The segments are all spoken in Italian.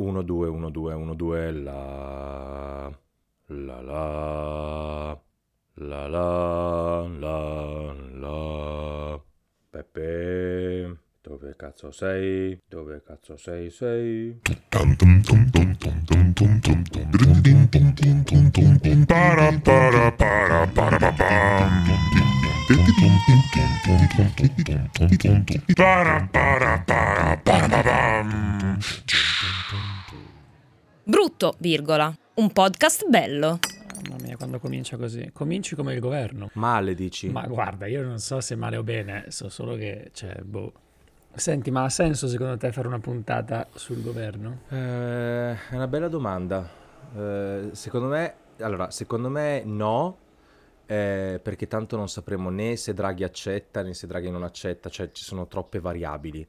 1, 2, 1, 2, 1, 2, la... La la... La la... La la... Peppe... Dove cazzo sei? Dove cazzo sei? Sei? Brutto, virgola. Un podcast bello. Mamma mia, quando comincia così. Cominci come il governo. Male dici? Ma guarda, io non so se male o bene, so solo che, cioè, boh. Senti, ma ha senso secondo te fare una puntata sul governo? Eh, è una bella domanda. Eh, secondo me, allora, secondo me no, eh, perché tanto non sapremo né se Draghi accetta né se Draghi non accetta, cioè ci sono troppe variabili.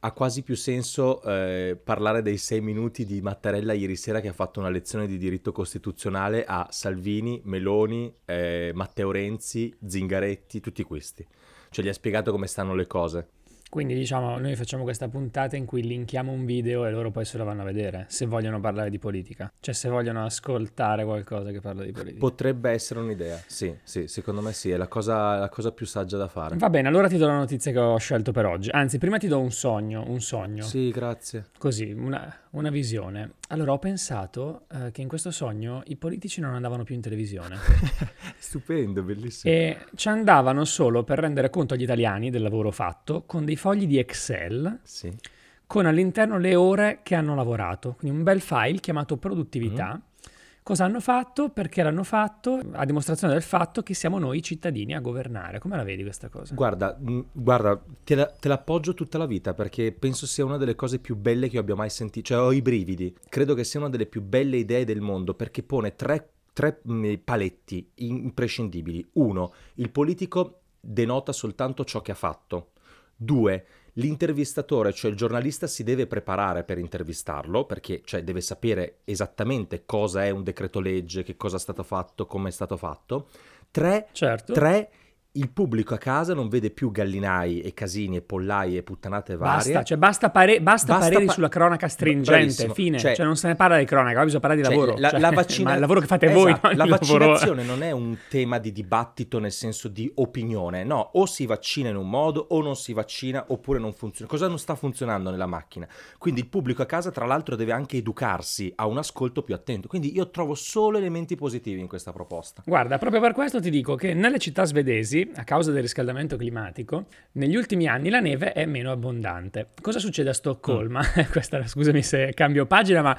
Ha quasi più senso eh, parlare dei sei minuti di Mattarella ieri sera che ha fatto una lezione di diritto costituzionale a Salvini, Meloni, eh, Matteo Renzi, Zingaretti, tutti questi. Cioè gli ha spiegato come stanno le cose. Quindi diciamo, noi facciamo questa puntata in cui linkiamo un video e loro poi se lo vanno a vedere, se vogliono parlare di politica. Cioè se vogliono ascoltare qualcosa che parla di politica. Potrebbe essere un'idea, sì, sì, secondo me sì, è la cosa, la cosa più saggia da fare. Va bene, allora ti do la notizia che ho scelto per oggi. Anzi, prima ti do un sogno, un sogno. Sì, grazie. Così, una, una visione. Allora, ho pensato eh, che in questo sogno i politici non andavano più in televisione. Stupendo, bellissimo. E ci andavano solo per rendere conto agli italiani del lavoro fatto con dei fogli di Excel Sì. con all'interno le ore che hanno lavorato. Quindi un bel file chiamato produttività. Cosa hanno fatto? Perché l'hanno fatto? A dimostrazione del fatto che siamo noi cittadini a governare. Come la vedi questa cosa? Guarda, mh, guarda, te, la- te l'appoggio tutta la vita perché penso sia una delle cose più belle che io abbia mai sentito. Cioè, ho i brividi. Credo che sia una delle più belle idee del mondo perché pone tre, tre, mh, paletti imprescindibili. Uno, il politico denota soltanto ciò che ha fatto. Due, l'intervistatore, cioè il giornalista, si deve preparare per intervistarlo perché cioè, deve sapere esattamente cosa è un decreto legge, che cosa è stato fatto, come è stato fatto. Tre, Certo. Tre, il pubblico a casa non vede più gallinai e casini e pollai e puttanate varie. Basta, cioè basta, pare- basta Basta pareri pa- sulla cronaca stringente, fine. Cioè- Cioè, non se ne parla di cronaca, bisogna parlare di Cioè, lavoro. La, Cioè, la vaccina- il lavoro che fate voi, Esatto, non La il lavoro- vaccinazione non è un tema di dibattito nel senso di opinione, no, o si vaccina in un modo o non si vaccina oppure non funziona. Cosa non sta funzionando nella macchina? Quindi il pubblico a casa tra l'altro deve anche educarsi a un ascolto più attento. Quindi io trovo solo elementi positivi in questa proposta. Guarda, proprio per questo ti dico che nelle città svedesi, a causa del riscaldamento climatico, negli ultimi anni la neve è meno abbondante. Cosa succede a Stoccolma? Questa, scusami se cambio pagina, ma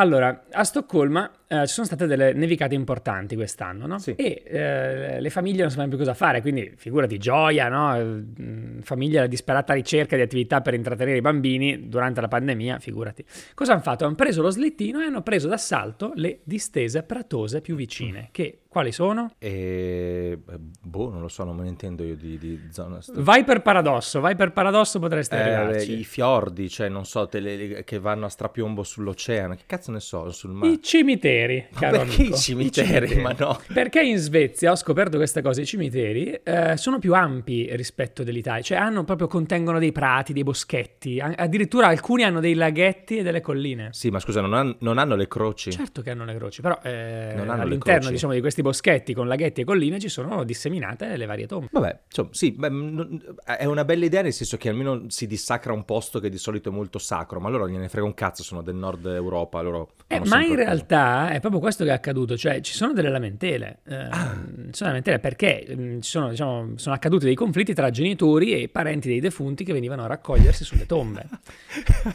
allora, a Stoccolma eh, ci sono state delle nevicate importanti quest'anno, no? Sì. E eh, le famiglie non sapevano più cosa fare, quindi figurati, gioia, no? Mh, Famiglia alla disperata ricerca di attività per intrattenere i bambini durante la pandemia, figurati. Cosa hanno fatto? Hanno preso lo slittino e hanno preso d'assalto le distese pratose più vicine, che quali sono? E eh, boh, non lo so, non me ne intendo io di, di zona. sto- Vai per paradosso, vai per paradosso potresti Eh, arrivarci. I fiordi, cioè non so, le- che vanno a strapiombo sull'oceano, che cazzo ne so, sul mare. I cimiteri, Ma caro perché amico. i cimiteri? Ma no. Perché in Svezia ho scoperto queste cose, i cimiteri eh, sono più ampi rispetto dell'Italia, cioè hanno proprio contengono dei prati, dei boschetti, addirittura alcuni hanno dei laghetti e delle colline. Sì, ma scusa, non, han- non hanno le croci? Certo che hanno le croci, però eh, all'interno diciamo, di questi boschetti con laghetti e colline ci sono disseminate le varie tombe. Vabbè, insomma, sì, beh, non- è una bella idea nel senso che almeno si dissacra un posto che di solito è molto sacro, ma loro gliene frega un cazzo, sono del nord Europa, loro loro... Eh, ma in realtà è proprio questo che è accaduto, cioè ci sono delle lamentele, eh, Ah. ci sono lamentele perché mm, ci sono, diciamo, sono accaduti dei conflitti tra genitori e parenti dei defunti che venivano a raccogliersi sulle tombe.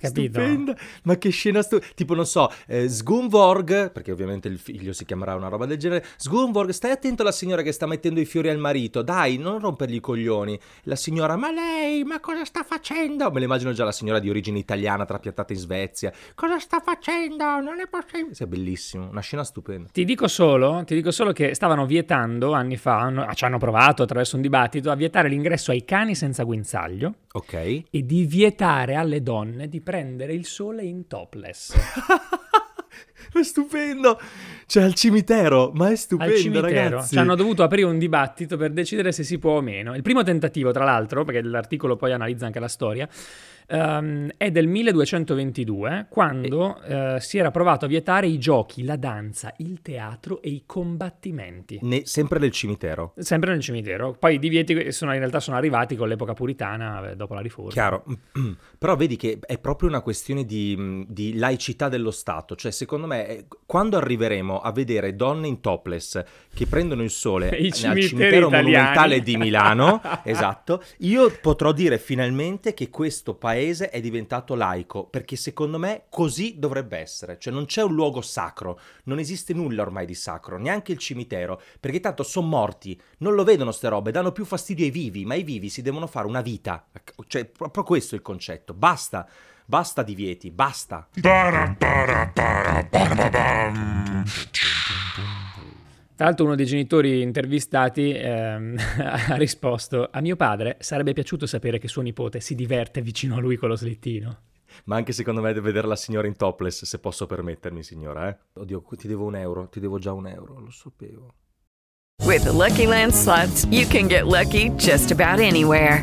Capito? Stupenda. Ma che scena stu- Tipo, non so, eh, Sgunvorg, perché ovviamente il figlio si chiamerà una roba del genere. Sgunvorg, stai attento alla signora che sta mettendo i fiori al marito. Dai, non rompergli i coglioni. La signora, ma lei, ma cosa sta facendo? Me l'immagino già la signora di origine italiana trapiattata in Svezia. Cosa sta facendo? Non è possibile. Sì, è bellissimo, una scena stupenda. Ti dico solo, ti dico solo che stavano vietando anni fa, hanno- ci hanno provato attraverso un dibattito a vietare l'ingresso ai cani senza guinzaglio Ok. e di vietare alle donne di prendere il sole in topless. È stupendo. Cioè, al cimitero, ma è stupendo, al cimitero. ragazzi. Ci hanno dovuto aprire un dibattito per decidere se si può o meno. Il primo tentativo, tra l'altro, perché l'articolo poi analizza anche la storia, ehm, è del 1222, quando eh, si era provato a vietare i giochi, la danza, il teatro e i combattimenti. Ne- sempre nel cimitero. Sempre nel cimitero. Poi i divieti sono, in realtà sono arrivati con l'epoca puritana, eh, dopo la riforma. Chiaro, però vedi che è proprio una questione di, di laicità dello Stato, cioè secondo me eh, quando arriveremo a vedere donne in topless che prendono il sole cimiteri cimitero italiani. monumentale di Milano, esatto, io potrò dire finalmente che questo paese è diventato laico, perché secondo me così dovrebbe essere, cioè non c'è un luogo sacro, non esiste nulla ormai di sacro, neanche il cimitero, perché tanto sono morti, non lo vedono ste robe, danno più fastidio ai vivi, ma i vivi si devono fare una vita, cioè proprio questo è il concetto, basta, basta divieti, basta. Tra l'altro uno dei genitori intervistati ehm, ha risposto a mio padre sarebbe piaciuto sapere che suo nipote si diverte vicino a lui con lo slittino. Ma anche secondo me deve vedere la signora in topless, se posso permettermi, signora, eh. Oddio, ti devo un euro, ti devo già un euro, lo sapevo. With the Lucky Land slots, you can get lucky just about anywhere.